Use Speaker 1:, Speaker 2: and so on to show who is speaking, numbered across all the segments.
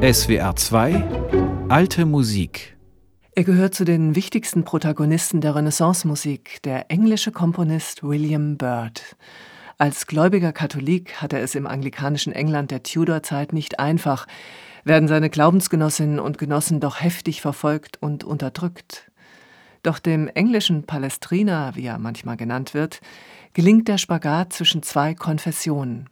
Speaker 1: SWR 2 Alte Musik
Speaker 2: er gehört zu den wichtigsten Protagonisten der Renaissance-Musik, der englische Komponist William Byrd. Als gläubiger Katholik hat er es im anglikanischen England der Tudor-Zeit nicht einfach, werden seine Glaubensgenossinnen und Genossen doch heftig verfolgt und unterdrückt. Doch dem englischen Palestriner, wie er manchmal genannt wird, gelingt der Spagat zwischen zwei Konfessionen.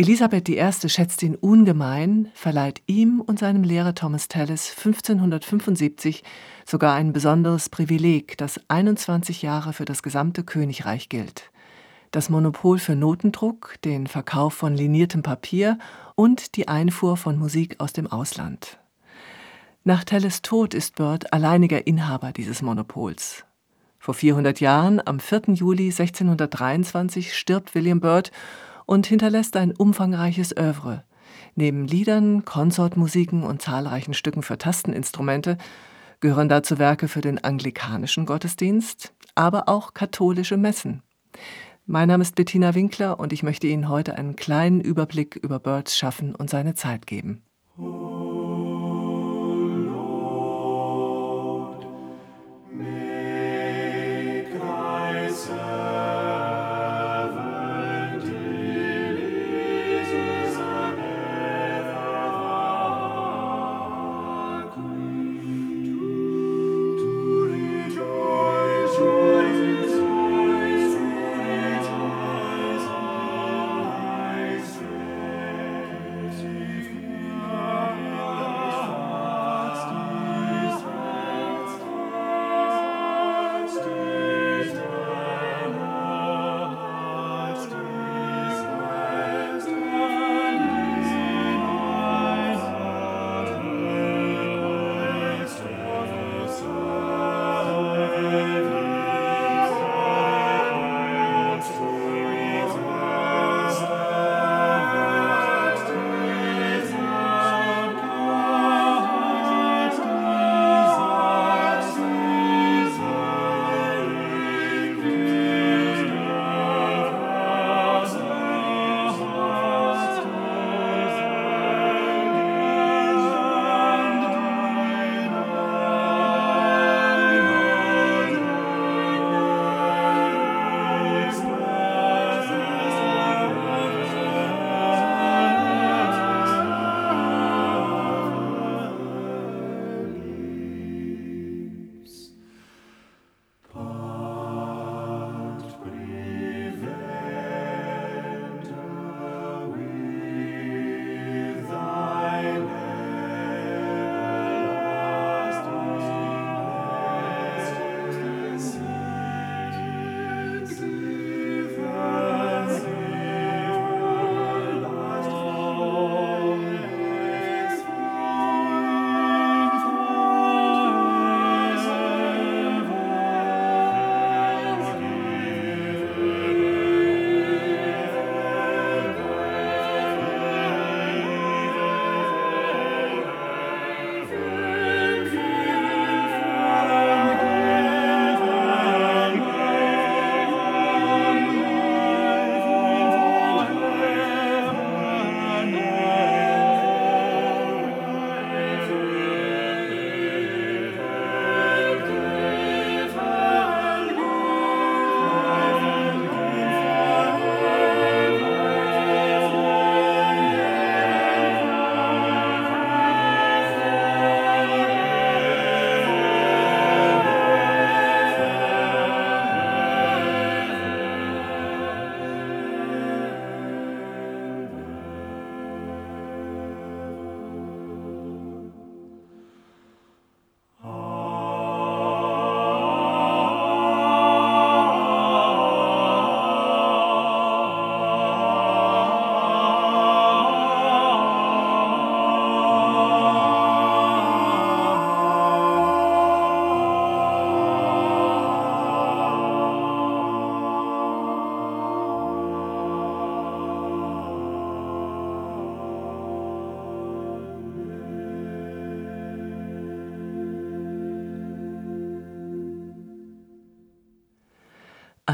Speaker 2: Elisabeth I. schätzt ihn ungemein, verleiht ihm und seinem Lehrer Thomas Tallis 1575 sogar ein besonderes Privileg, das 21 Jahre für das gesamte Königreich gilt. Das Monopol für Notendruck, den Verkauf von liniertem Papier und die Einfuhr von Musik aus dem Ausland. Nach Tallis Tod ist Bird alleiniger Inhaber dieses Monopols. Vor 400 Jahren, am 4. Juli 1623, stirbt William Byrd und hinterlässt ein umfangreiches Övre. Neben Liedern, Konsortmusiken und zahlreichen Stücken für Tasteninstrumente gehören dazu Werke für den anglikanischen Gottesdienst, aber auch katholische Messen. Mein Name ist Bettina Winkler und ich möchte Ihnen heute einen kleinen Überblick über Birds Schaffen und seine Zeit geben.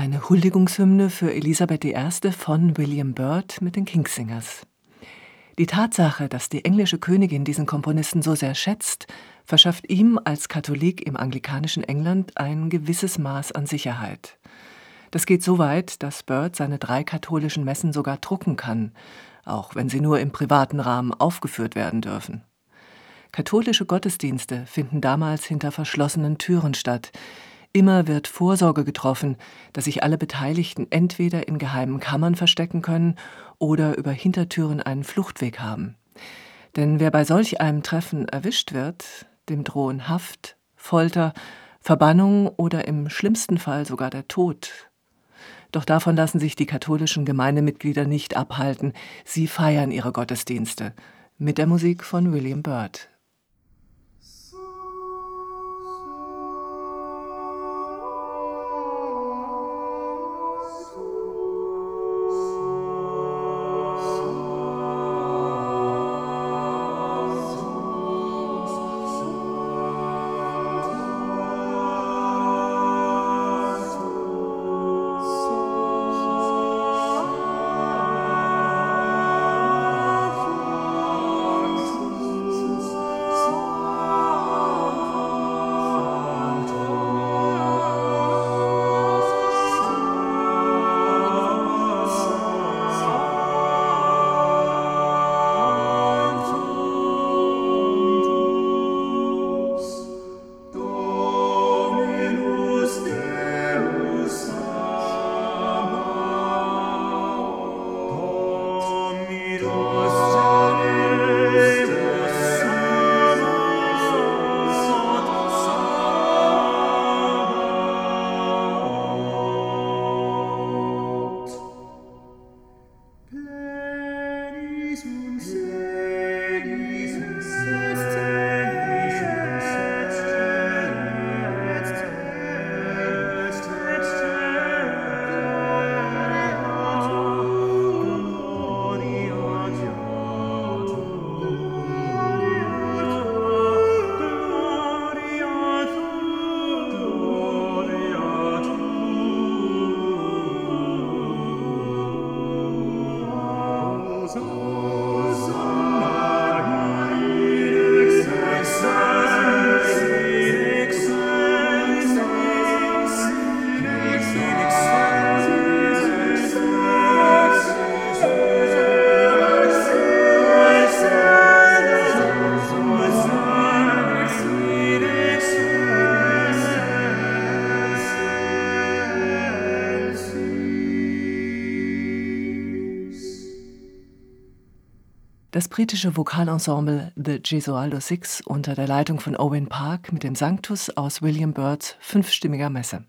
Speaker 2: Eine Huldigungshymne für Elisabeth I. von William Byrd mit den Kingsingers. Die Tatsache, dass die englische Königin diesen Komponisten so sehr schätzt, verschafft ihm als Katholik im anglikanischen England ein gewisses Maß an Sicherheit. Das geht so weit, dass Bird seine drei katholischen Messen sogar drucken kann, auch wenn sie nur im privaten Rahmen aufgeführt werden dürfen. Katholische Gottesdienste finden damals hinter verschlossenen Türen statt. Immer wird Vorsorge getroffen, dass sich alle Beteiligten entweder in geheimen Kammern verstecken können oder über Hintertüren einen Fluchtweg haben. Denn wer bei solch einem Treffen erwischt wird, dem drohen Haft, Folter, Verbannung oder im schlimmsten Fall sogar der Tod. Doch davon lassen sich die katholischen Gemeindemitglieder nicht abhalten. Sie feiern ihre Gottesdienste mit der Musik von William Byrd. Das britische Vokalensemble The Gesualdo Six unter der Leitung von Owen Park mit dem Sanctus aus William Byrds fünfstimmiger Messe.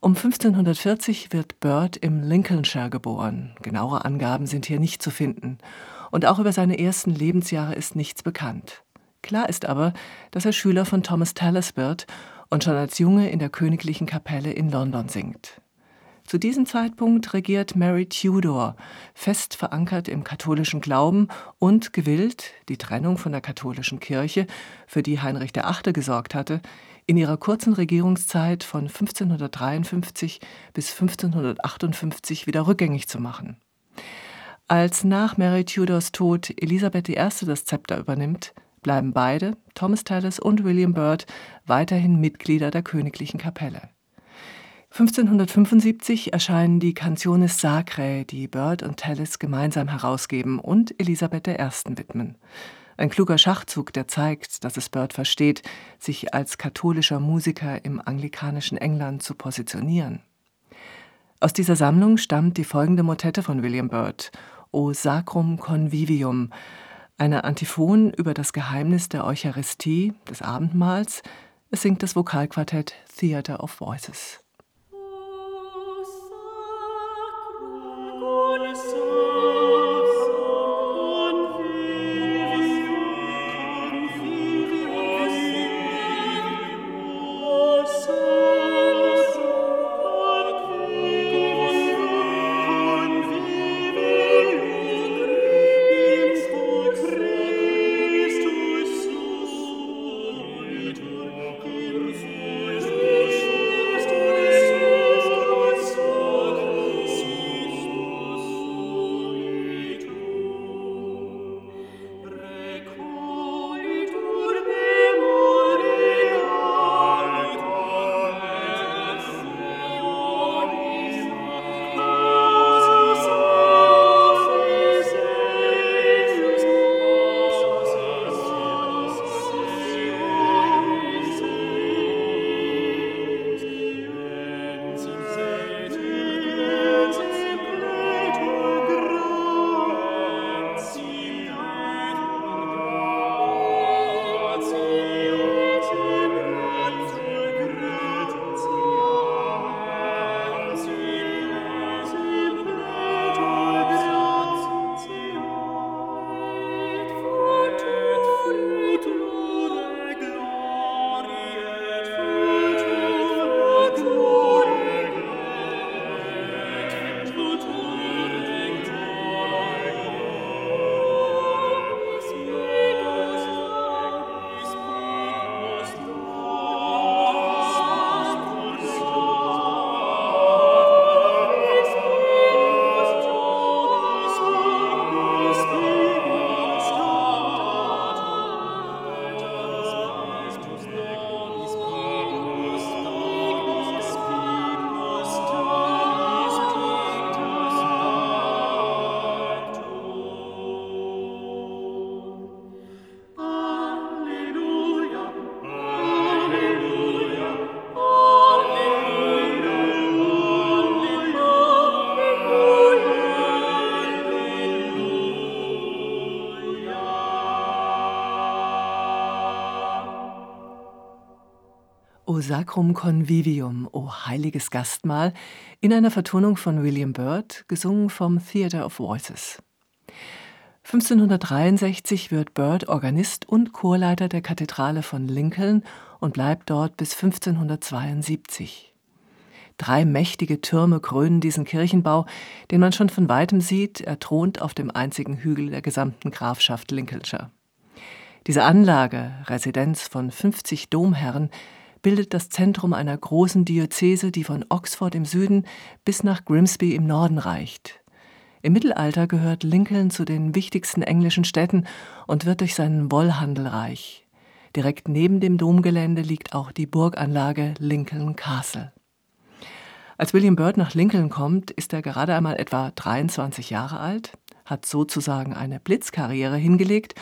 Speaker 2: Um 1540 wird Byrd im Lincolnshire geboren. Genauere Angaben sind hier nicht zu finden. Und auch über seine ersten Lebensjahre ist nichts bekannt. Klar ist aber, dass er Schüler von Thomas Tallis wird und schon als Junge in der königlichen Kapelle in London singt. Zu diesem Zeitpunkt regiert Mary Tudor, fest verankert im katholischen Glauben und gewillt, die Trennung von der katholischen Kirche, für die Heinrich VIII. gesorgt hatte, in ihrer kurzen Regierungszeit von 1553 bis 1558 wieder rückgängig zu machen. Als nach Mary Tudors Tod Elisabeth I. das Zepter übernimmt, bleiben beide, Thomas Tallis und William Byrd, weiterhin Mitglieder der königlichen Kapelle. 1575 erscheinen die Canciones Sacrae, die Bird und Tallis gemeinsam herausgeben und Elisabeth I. widmen. Ein kluger Schachzug, der zeigt, dass es Bird versteht, sich als katholischer Musiker im anglikanischen England zu positionieren. Aus dieser Sammlung stammt die folgende Motette von William Byrd, O Sacrum Convivium, eine Antiphon über das Geheimnis der Eucharistie, des Abendmahls. Es singt das Vokalquartett Theatre of Voices. Sohn Sacrum Convivium, O heiliges Gastmahl, in einer Vertonung von William Byrd, gesungen vom Theatre of Voices. 1563 wird Byrd Organist und Chorleiter der Kathedrale von Lincoln und bleibt dort bis 1572. Drei mächtige Türme krönen diesen Kirchenbau, den man schon von weitem sieht, er thront auf dem einzigen Hügel der gesamten Grafschaft Lincolnshire. Diese Anlage, Residenz von 50 Domherren, bildet das Zentrum einer großen Diözese, die von Oxford im Süden bis nach Grimsby im Norden reicht. Im Mittelalter gehört Lincoln zu den wichtigsten englischen Städten und wird durch seinen Wollhandel reich. Direkt neben dem Domgelände liegt auch die Burganlage Lincoln Castle. Als William Byrd nach Lincoln kommt, ist er gerade einmal etwa 23 Jahre alt, hat sozusagen eine Blitzkarriere hingelegt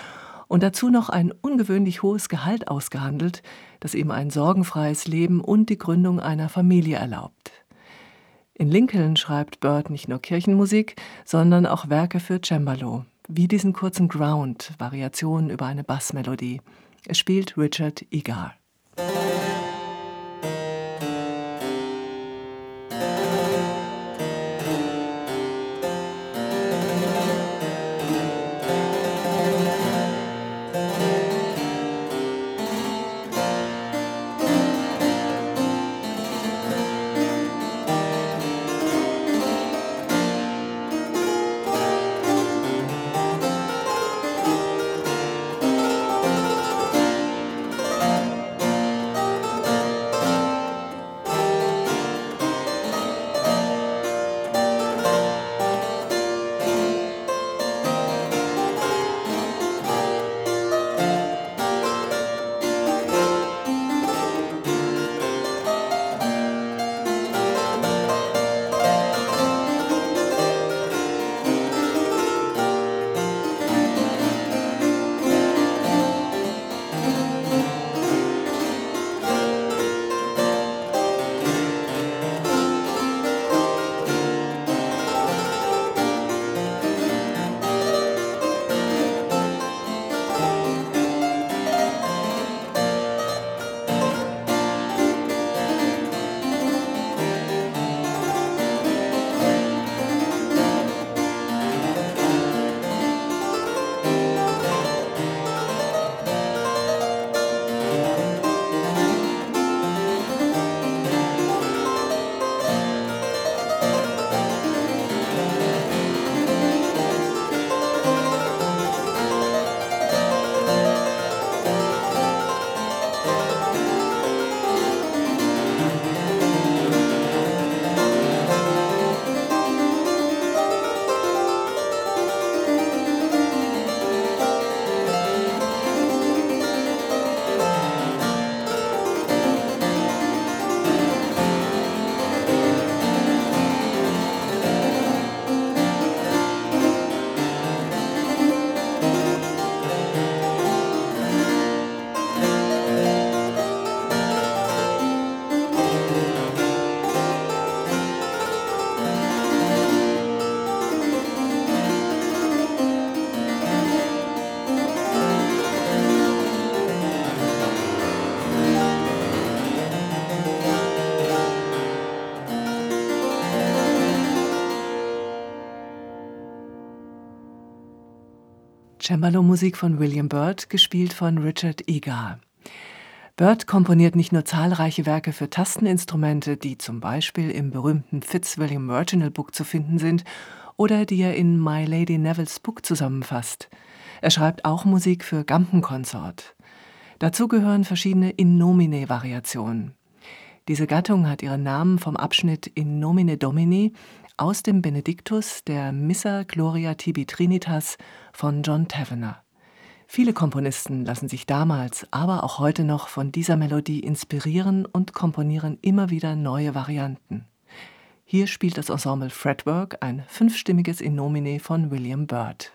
Speaker 2: und dazu noch ein ungewöhnlich hohes Gehalt ausgehandelt, das ihm ein sorgenfreies Leben und die Gründung einer Familie erlaubt. In Lincoln schreibt Bird nicht nur Kirchenmusik, sondern auch Werke für Cembalo, wie diesen kurzen Ground, Variationen über eine Bassmelodie. Es spielt Richard Egar. Cembalo-Musik von William Byrd, gespielt von Richard Egar. Byrd komponiert nicht nur zahlreiche Werke für Tasteninstrumente, die zum Beispiel im berühmten Fitzwilliam Virginal Book zu finden sind oder die er in My Lady Neville's Book zusammenfasst. Er schreibt auch Musik für Gampenkonsort. Dazu gehören verschiedene In nomine Variationen. Diese Gattung hat ihren Namen vom Abschnitt In nomine Domini aus dem Benediktus der Missa Gloria Tibi Trinitas von John Tavener. Viele Komponisten lassen sich damals, aber auch heute noch von dieser Melodie inspirieren und komponieren immer wieder neue Varianten. Hier spielt das Ensemble Fretwork ein fünfstimmiges In nomine von William Byrd.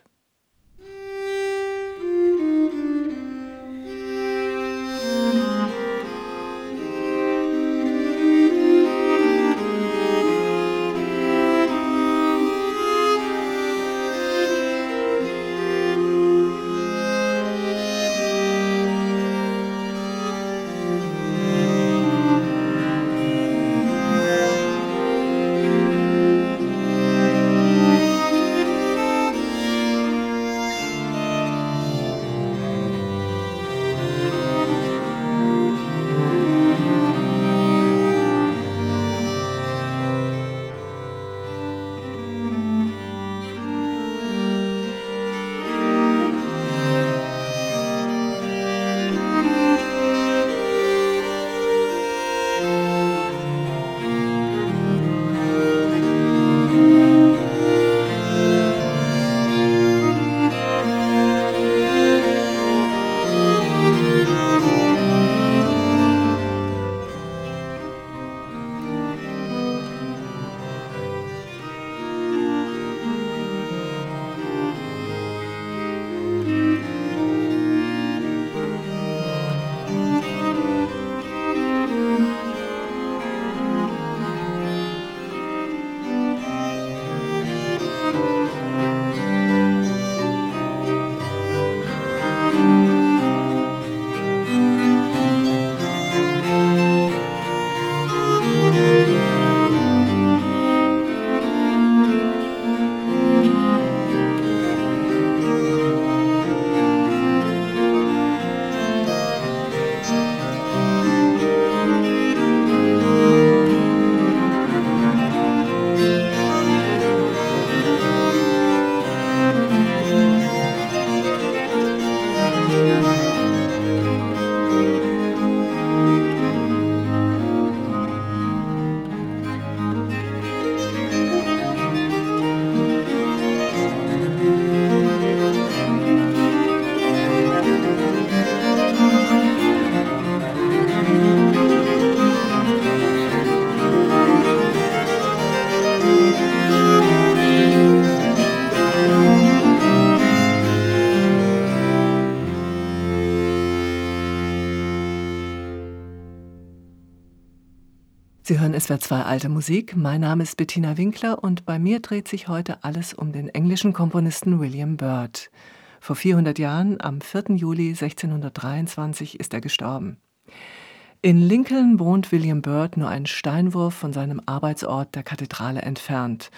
Speaker 2: Sie hören es wird zwei alte Musik. Mein Name ist Bettina Winkler und bei mir dreht sich heute alles um den englischen Komponisten William Byrd. Vor 400 Jahren, am 4. Juli 1623, ist er gestorben. In Lincoln wohnt William Byrd nur einen Steinwurf von seinem Arbeitsort der Kathedrale entfernt.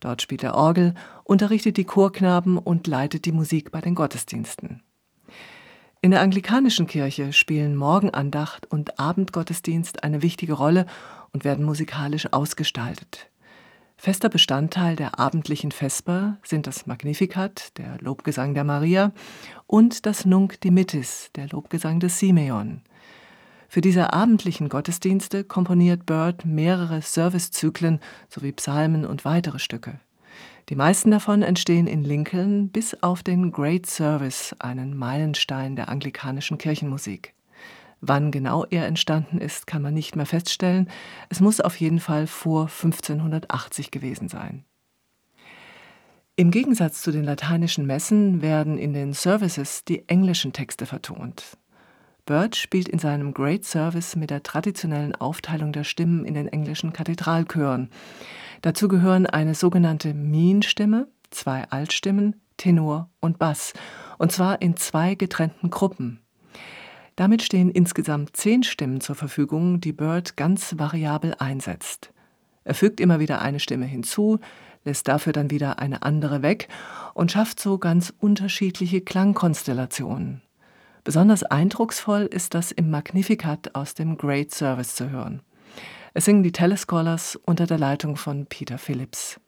Speaker 2: Dort spielt er Orgel, unterrichtet die Chorknaben und leitet die Musik bei den Gottesdiensten. In der anglikanischen Kirche spielen Morgenandacht und Abendgottesdienst eine wichtige Rolle und werden musikalisch ausgestaltet. Fester Bestandteil der abendlichen Vesper sind das Magnificat, der Lobgesang der Maria, und das Nunc Dimittis, der Lobgesang des Simeon. Für diese abendlichen Gottesdienste komponiert Bird mehrere Servicezyklen sowie Psalmen und weitere Stücke. Die meisten davon entstehen in Lincoln bis auf den Great Service, einen Meilenstein der anglikanischen Kirchenmusik. Wann genau er entstanden ist, kann man nicht mehr feststellen. Es muss auf jeden Fall vor 1580 gewesen sein. Im Gegensatz zu den lateinischen Messen werden in den Services die englischen Texte vertont. Bird spielt in seinem Great Service mit der traditionellen Aufteilung der Stimmen in den englischen Kathedralchören. Dazu gehören eine sogenannte Mean-Stimme, zwei Altstimmen, Tenor und Bass, und zwar in zwei getrennten Gruppen. Damit stehen insgesamt zehn Stimmen zur Verfügung, die Bird ganz variabel einsetzt. Er fügt immer wieder eine Stimme hinzu, lässt dafür dann wieder eine andere weg und schafft so ganz unterschiedliche Klangkonstellationen. Besonders eindrucksvoll ist das im Magnificat aus dem Great Service zu hören. Es singen die Telescholars unter der Leitung von Peter Phillips.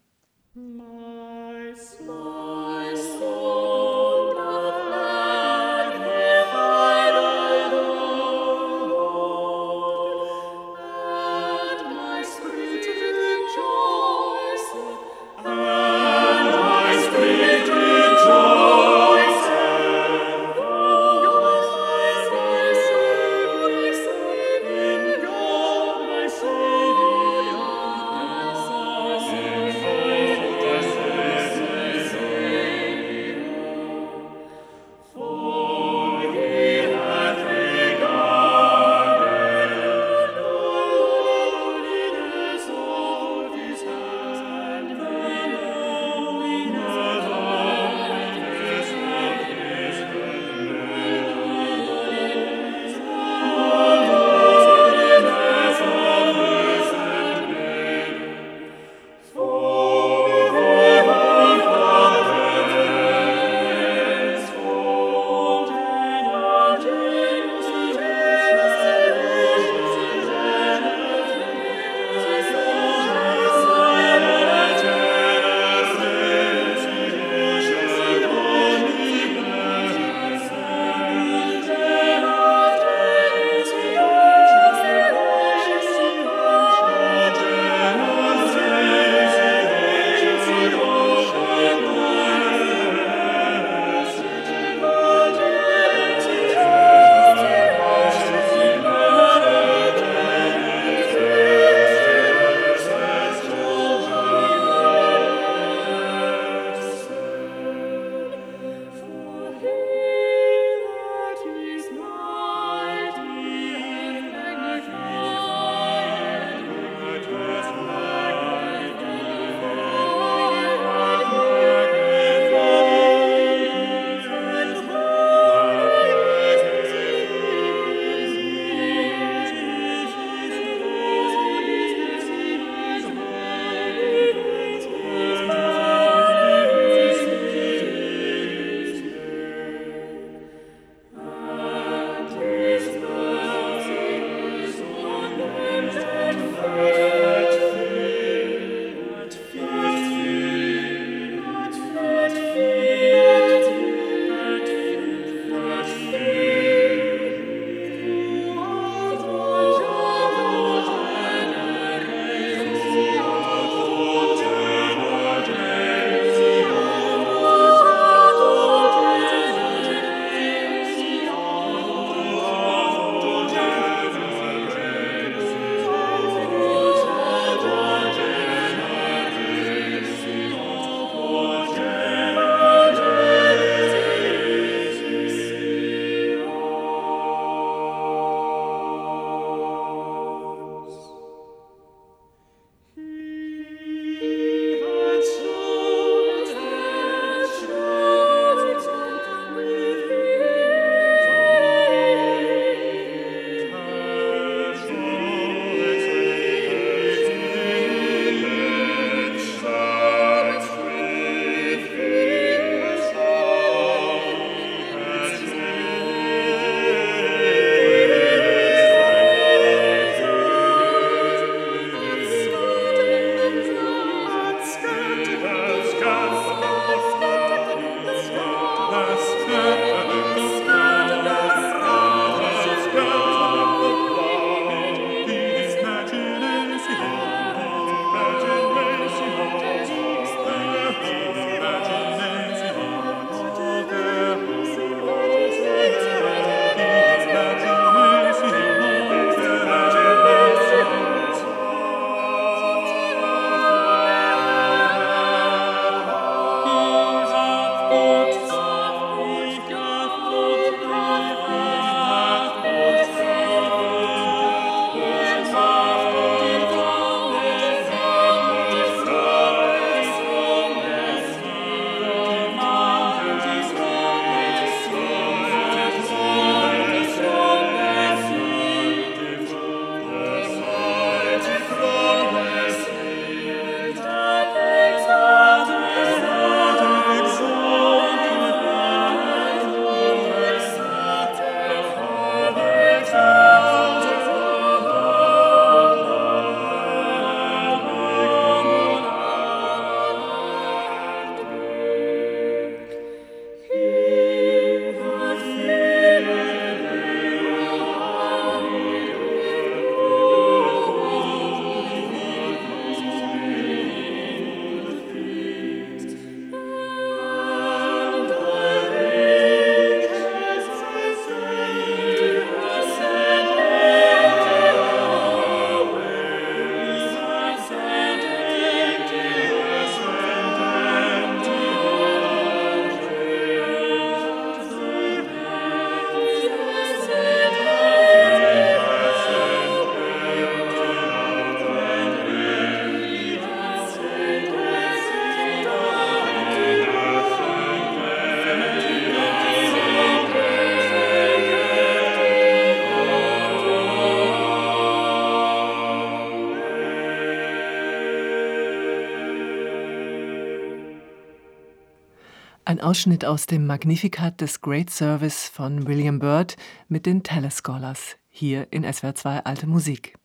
Speaker 2: Ausschnitt aus dem Magnificat des Great Service von William Byrd mit den Telescholars, hier in SWR 2 Alte Musik.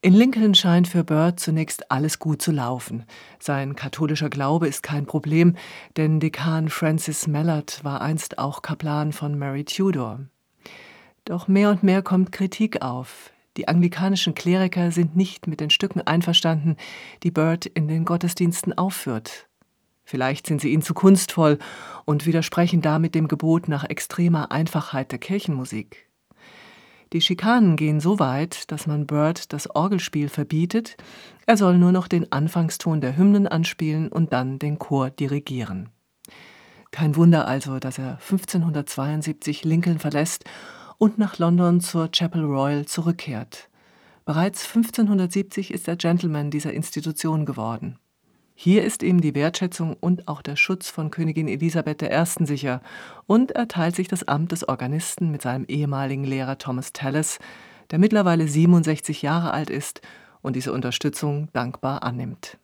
Speaker 2: In Lincoln scheint für Byrd zunächst alles gut zu laufen. Sein katholischer Glaube ist kein Problem, denn Dekan Francis Mallard war einst auch Kaplan von Mary Tudor. Doch mehr und mehr kommt Kritik auf. Die anglikanischen Kleriker sind nicht mit den Stücken einverstanden, die Byrd in den Gottesdiensten aufführt. Vielleicht sind sie ihnen zu kunstvoll und widersprechen damit dem Gebot nach extremer Einfachheit der Kirchenmusik. Die Schikanen gehen so weit, dass man Bird das Orgelspiel verbietet, er soll nur noch den Anfangston der Hymnen anspielen und dann den Chor dirigieren. Kein Wunder also, dass er 1572 Lincoln verlässt und nach London zur Chapel Royal zurückkehrt. Bereits 1570 ist er Gentleman dieser Institution geworden. Hier ist ihm die Wertschätzung und auch der Schutz von Königin Elisabeth I. sicher und er teilt sich das Amt des Organisten mit seinem ehemaligen Lehrer Thomas Tallis, der mittlerweile 67 Jahre alt ist und diese Unterstützung dankbar annimmt.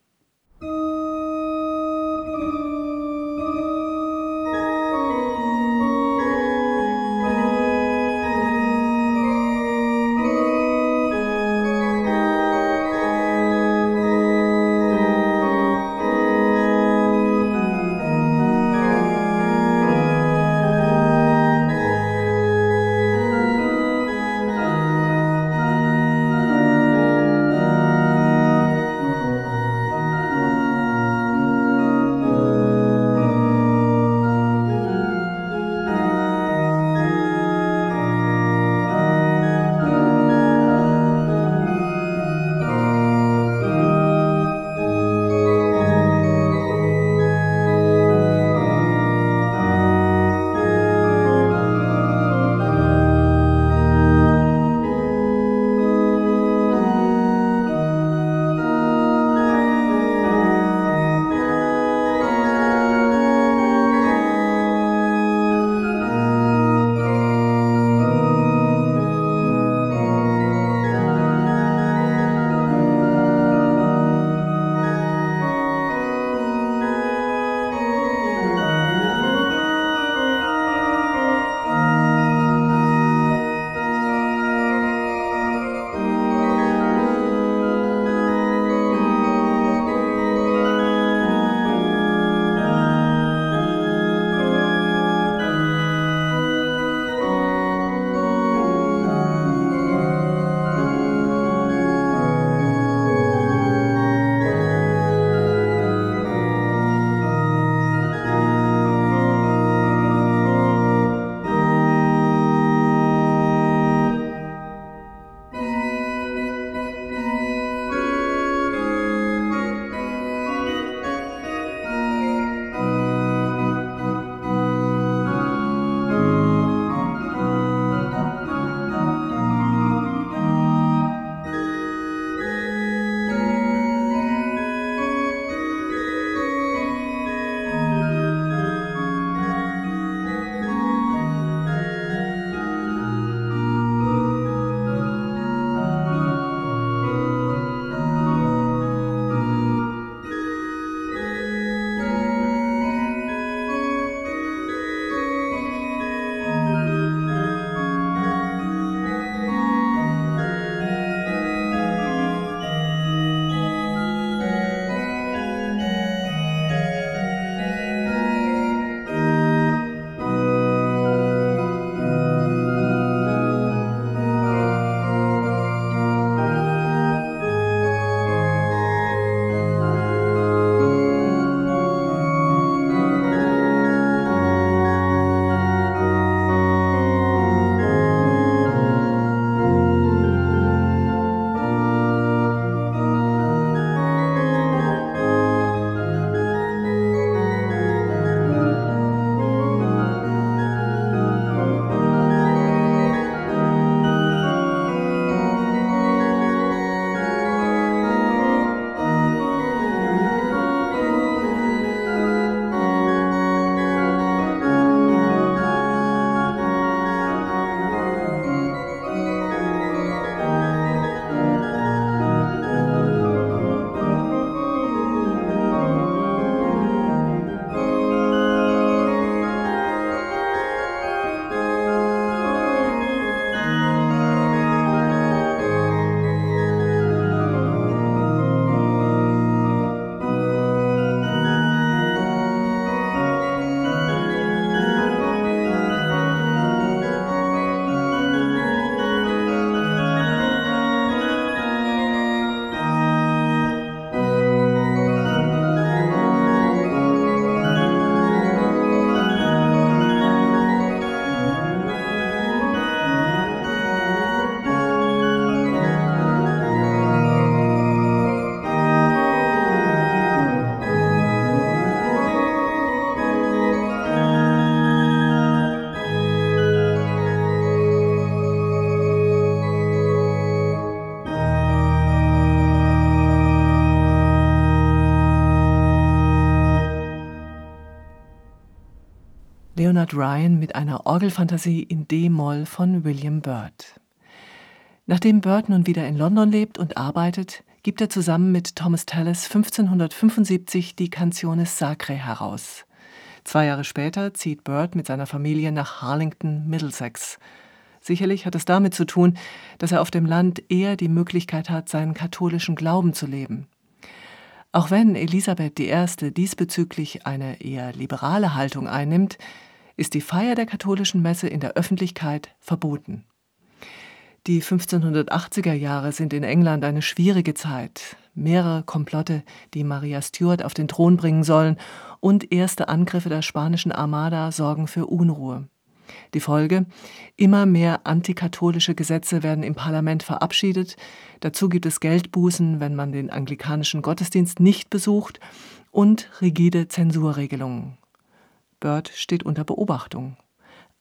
Speaker 2: Leonard Ryan mit einer Orgelfantasie in D-Moll von William Byrd. Nachdem Byrd nun wieder in London lebt und arbeitet, gibt er zusammen mit Thomas Tallis 1575 die Canciones Sacre heraus. Zwei Jahre später zieht Byrd mit seiner Familie nach Harlington, Middlesex. Sicherlich hat es damit zu tun, dass er auf dem Land eher die Möglichkeit hat, seinen katholischen Glauben zu leben. Auch wenn Elisabeth I. diesbezüglich eine eher liberale Haltung einnimmt, ist die Feier der katholischen Messe in der Öffentlichkeit verboten. Die 1580er Jahre sind in England eine schwierige Zeit. Mehrere Komplotte, die Maria Stuart auf den Thron bringen sollen, und erste Angriffe der spanischen Armada sorgen für Unruhe. Die Folge? Immer mehr antikatholische Gesetze werden im Parlament verabschiedet. Dazu gibt es Geldbußen, wenn man den anglikanischen Gottesdienst nicht besucht und rigide Zensurregelungen. Bird steht unter Beobachtung.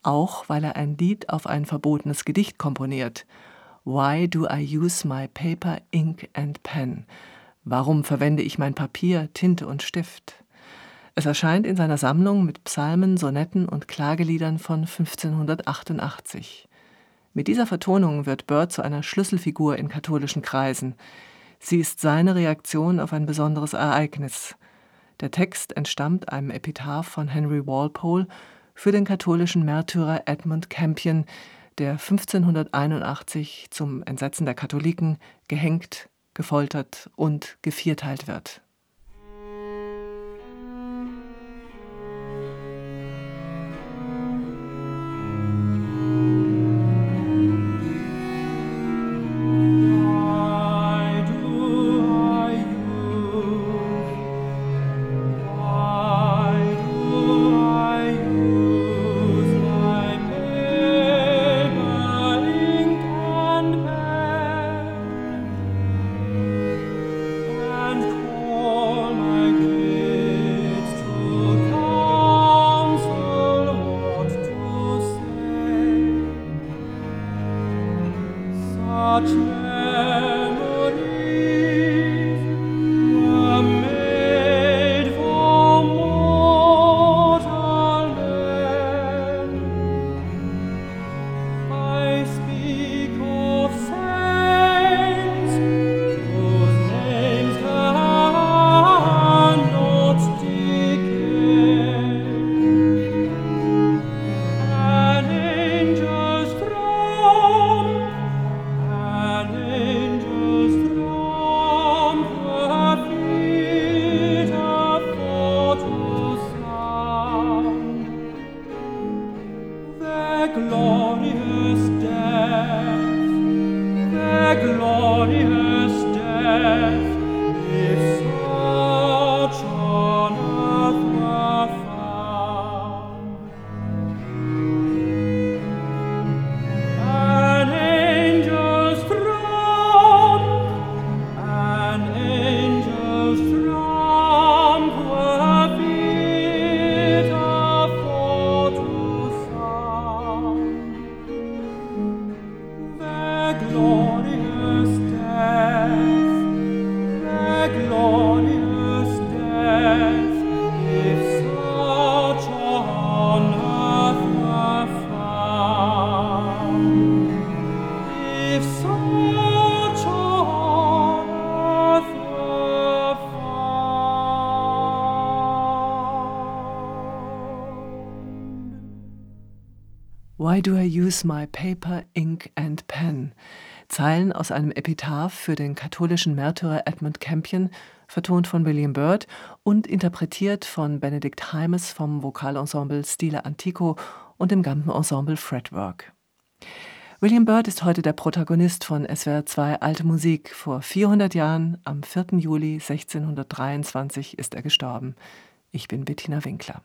Speaker 2: Auch weil er ein Lied auf ein verbotenes Gedicht komponiert. Why do I use my paper, ink and pen? Warum verwende ich mein Papier, Tinte und Stift? Es erscheint in seiner Sammlung mit Psalmen, Sonetten und Klageliedern von 1588. Mit dieser Vertonung wird Byrd zu einer Schlüsselfigur in katholischen Kreisen. Sie ist seine Reaktion auf ein besonderes Ereignis. Der Text entstammt einem Epitaph von Henry Walpole für den katholischen Märtyrer Edmund Campion, der 1581 zum Entsetzen der Katholiken gehängt, gefoltert und gevierteilt wird. the glorious death, the glorious death, if aus einem Epitaph für den katholischen Märtyrer Edmund Campion, vertont von William Byrd und interpretiert von Benedikt Heimes vom Vokalensemble Stile Antico und dem Gampenensemble Fretwork. William Byrd ist heute der Protagonist von SWR 2 Alte Musik. Vor 400 Jahren, am 4. Juli 1623, ist er gestorben. Ich bin Bettina Winkler.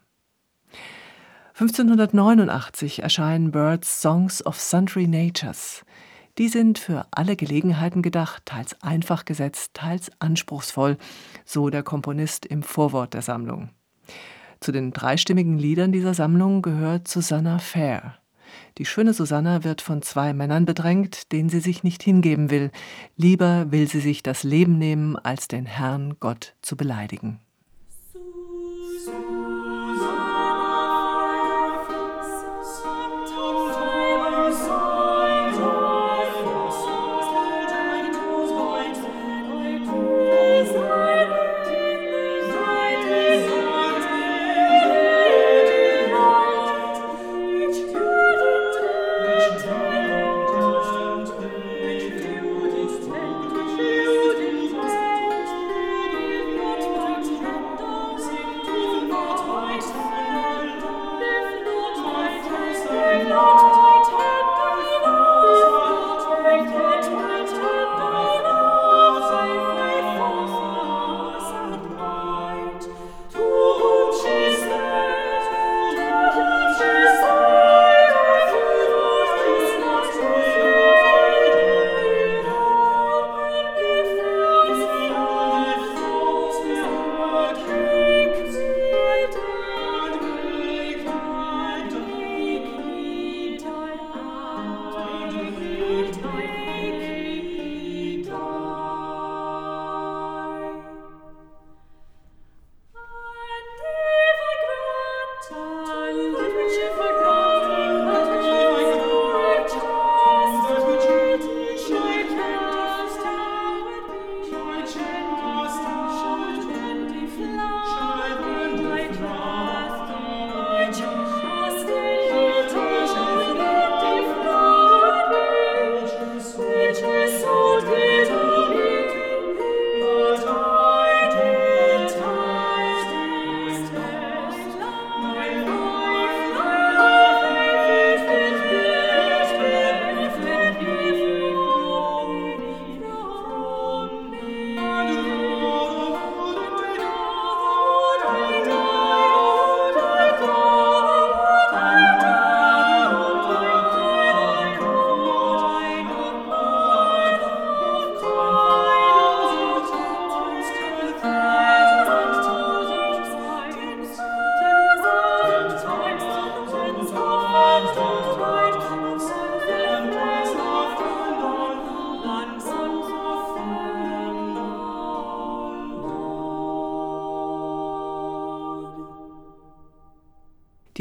Speaker 2: 1589 erscheinen Birds Songs of Sundry Natures. Die sind für alle Gelegenheiten gedacht, teils einfach gesetzt, teils anspruchsvoll, so der Komponist im Vorwort der Sammlung. Zu den dreistimmigen Liedern dieser Sammlung gehört Susanna Fair. Die schöne Susanna wird von zwei Männern bedrängt, denen sie sich nicht hingeben will. Lieber will sie sich das Leben nehmen, als den Herrn Gott zu beleidigen.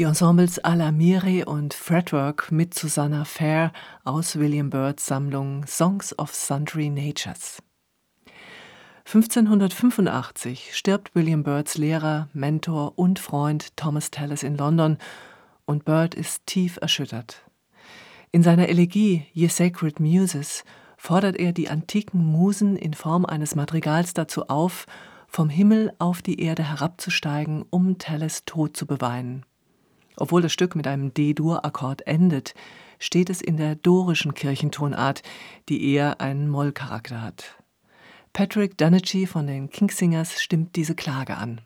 Speaker 3: Die Ensembles Alamiri und Fretwork mit Susanna Fair aus William Byrds Sammlung Songs of Sundry Natures. 1585 stirbt William Byrds Lehrer, Mentor und Freund Thomas Tallis in London und Byrd ist tief erschüttert. In seiner Elegie Ye Sacred Muses fordert er die antiken Musen in Form eines Madrigals dazu auf, vom Himmel auf die Erde herabzusteigen, um Tallis Tod zu beweinen. Obwohl das Stück mit einem D-Dur-Akkord endet, steht es in der dorischen Kirchentonart, die eher einen Mollcharakter hat. Patrick Donaghy von den Kingsingers stimmt diese Klage an.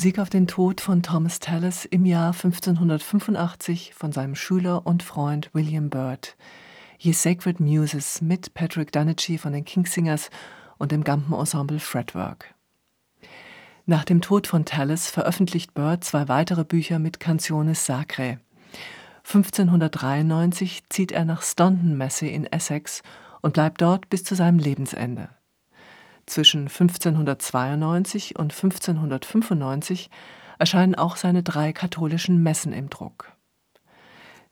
Speaker 3: Musik auf den Tod von Thomas Tallis im Jahr 1585 von seinem Schüler und Freund William Byrd. Ye Sacred Muses mit Patrick Donaghy von den Kingsingers und dem Gampen-Ensemble Fretwork. Nach dem Tod von Tallis veröffentlicht Byrd zwei weitere Bücher mit Canciones Sacre. 1593 zieht er nach Staunton Massey in Essex und bleibt dort bis zu seinem Lebensende. Zwischen 1592 und 1595 erscheinen auch seine drei katholischen Messen im Druck.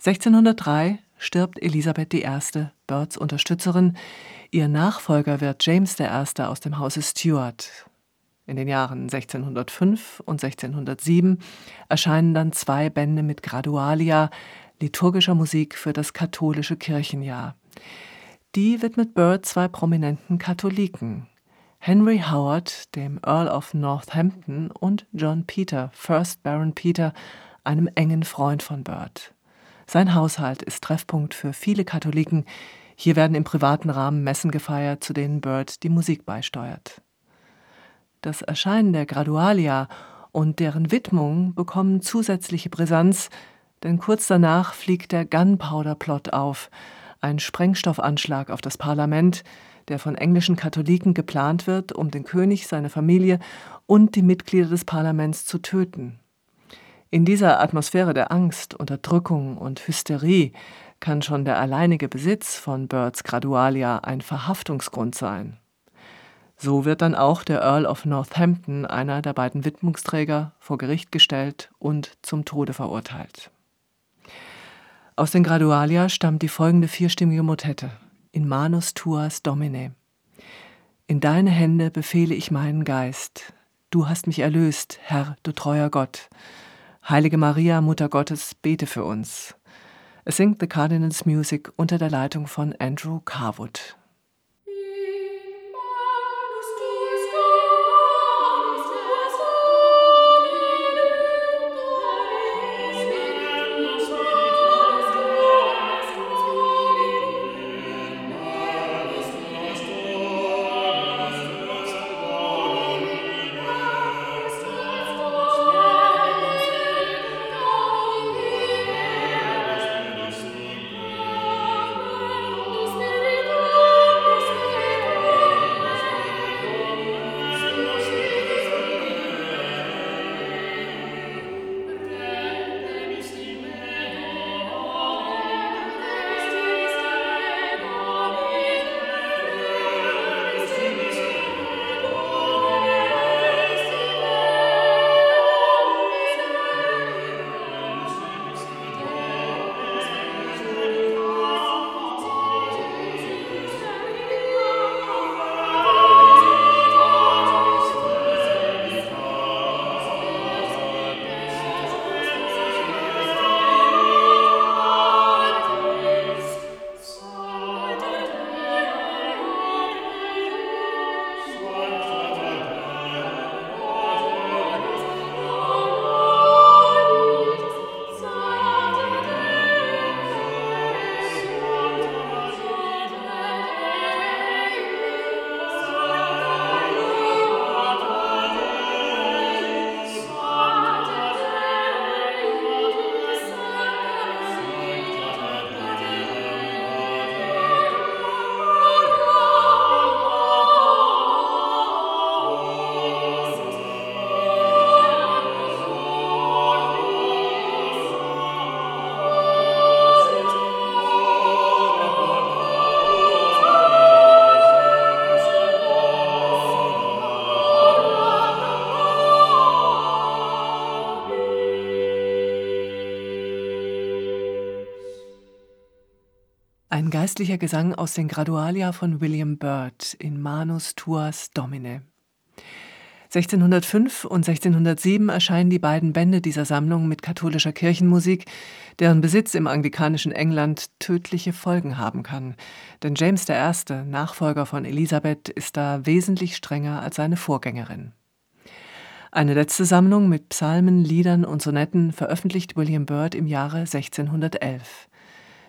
Speaker 3: 1603 stirbt Elisabeth I., Byrds Unterstützerin. Ihr Nachfolger wird James I. aus dem Hause Stuart. In den Jahren 1605 und 1607 erscheinen dann zwei Bände mit Gradualia, liturgischer Musik für das katholische Kirchenjahr. Die widmet Byrd zwei prominenten Katholiken, Henry Howard, dem Earl of Northampton, und John Peter, First Baron Peter, einem engen Freund von Byrd. Sein Haushalt ist Treffpunkt für viele Katholiken. Hier werden im privaten Rahmen Messen gefeiert, zu denen Bird die Musik beisteuert. Das Erscheinen der Gradualia und deren Widmung bekommen zusätzliche Brisanz, denn kurz danach fliegt der Gunpowder-Plot auf, ein Sprengstoffanschlag auf das Parlament, der von englischen Katholiken geplant wird, um den König, seine Familie und die Mitglieder des Parlaments zu töten. In dieser Atmosphäre der Angst, Unterdrückung und Hysterie kann schon der alleinige Besitz von Birds Gradualia ein Verhaftungsgrund sein. So wird dann auch der Earl of Northampton, einer der beiden Widmungsträger, vor Gericht gestellt und zum Tode verurteilt. Aus den Gradualia stammt die folgende vierstimmige Motette in Manus tuas Domine. In deine Hände befehle ich meinen Geist. Du hast mich erlöst, Herr, du treuer Gott. Heilige Maria, Mutter Gottes, bete für uns. Es singt The Cardinals Music unter der Leitung von Andrew Carwood. Geistlicher Gesang aus den Gradualia von William Byrd in Manus Tuas Domine. 1605 und 1607 erscheinen die beiden Bände dieser Sammlung mit katholischer Kirchenmusik, deren Besitz im anglikanischen England tödliche Folgen haben kann. Denn James I., Nachfolger von Elisabeth, ist da wesentlich strenger als seine Vorgängerin. Eine letzte Sammlung mit Psalmen, Liedern und Sonetten veröffentlicht William Byrd im Jahre 1611.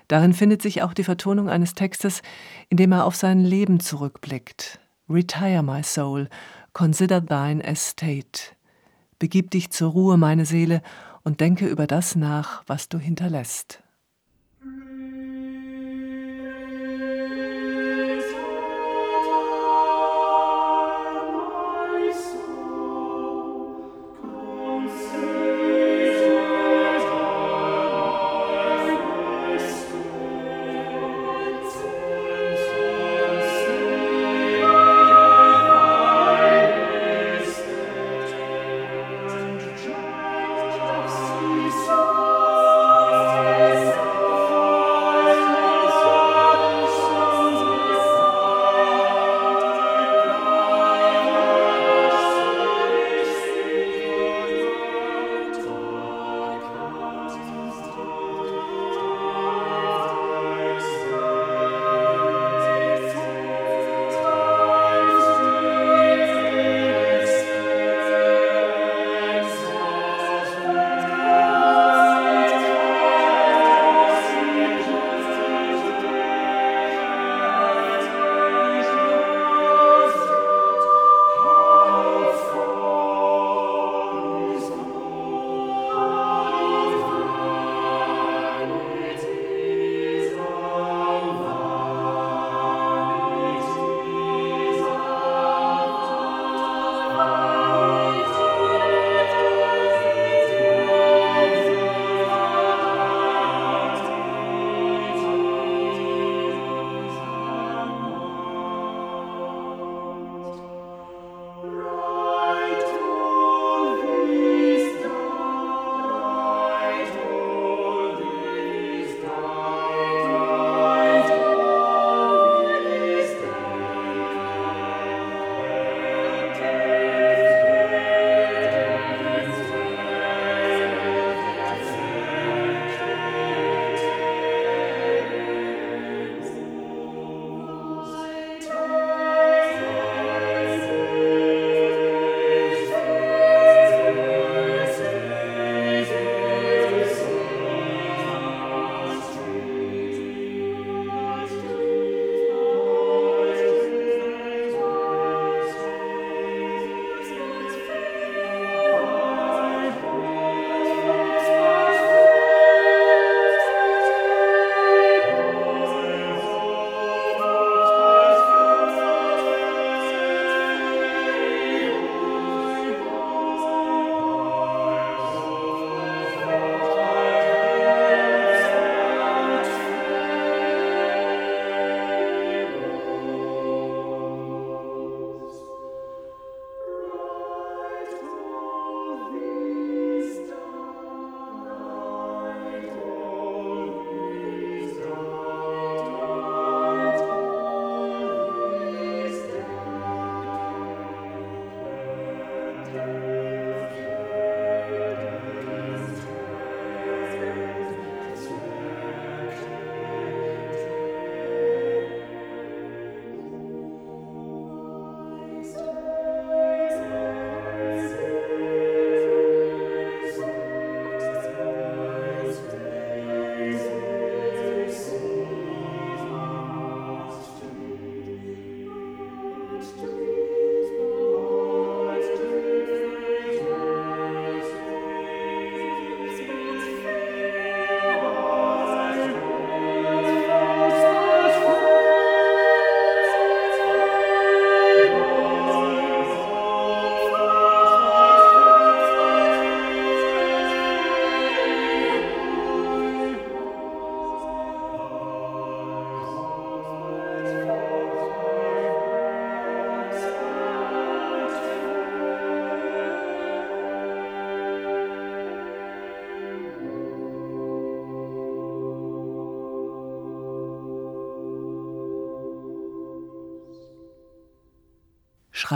Speaker 3: Darin findet sich auch die Vertonung eines Textes, in dem er auf sein Leben zurückblickt. Retire, my soul, consider thine estate. Begib dich zur Ruhe, meine Seele, und denke über das nach, was du hinterlässt.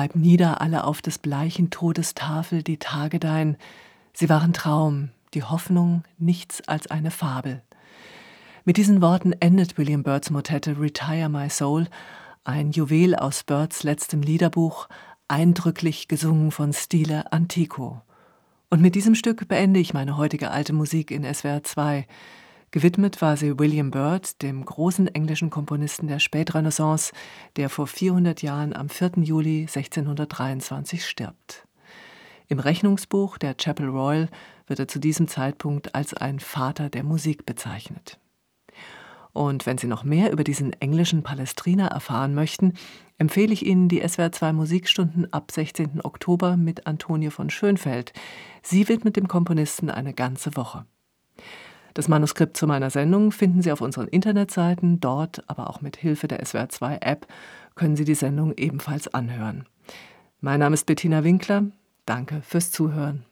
Speaker 2: Schreib nieder alle auf des bleichen Todes Tafel die Tage dein, sie waren Traum, die Hoffnung nichts als eine Fabel. Mit diesen Worten endet William Byrds Motette Retire My Soul, ein Juwel aus Byrds letztem Liederbuch, eindrücklich gesungen von Stile Antico. Und mit diesem Stück beende ich meine heutige alte Musik in SWR 2. Gewidmet war sie William Byrd, dem großen englischen Komponisten der Spätrenaissance, der vor 400 Jahren am 4. Juli 1623 stirbt. Im Rechnungsbuch der Chapel Royal wird er zu diesem Zeitpunkt als ein Vater der Musik bezeichnet. Und wenn Sie noch mehr über diesen englischen Palestriner erfahren möchten, empfehle ich Ihnen die SWR2 Musikstunden ab 16. Oktober mit Antonie von Schönfeld. Sie widmet dem Komponisten eine ganze Woche. Das Manuskript zu meiner Sendung finden Sie auf unseren Internetseiten. Dort, aber auch mit Hilfe der SWR2-App, können Sie die Sendung ebenfalls anhören. Mein Name ist Bettina Winkler. Danke fürs Zuhören.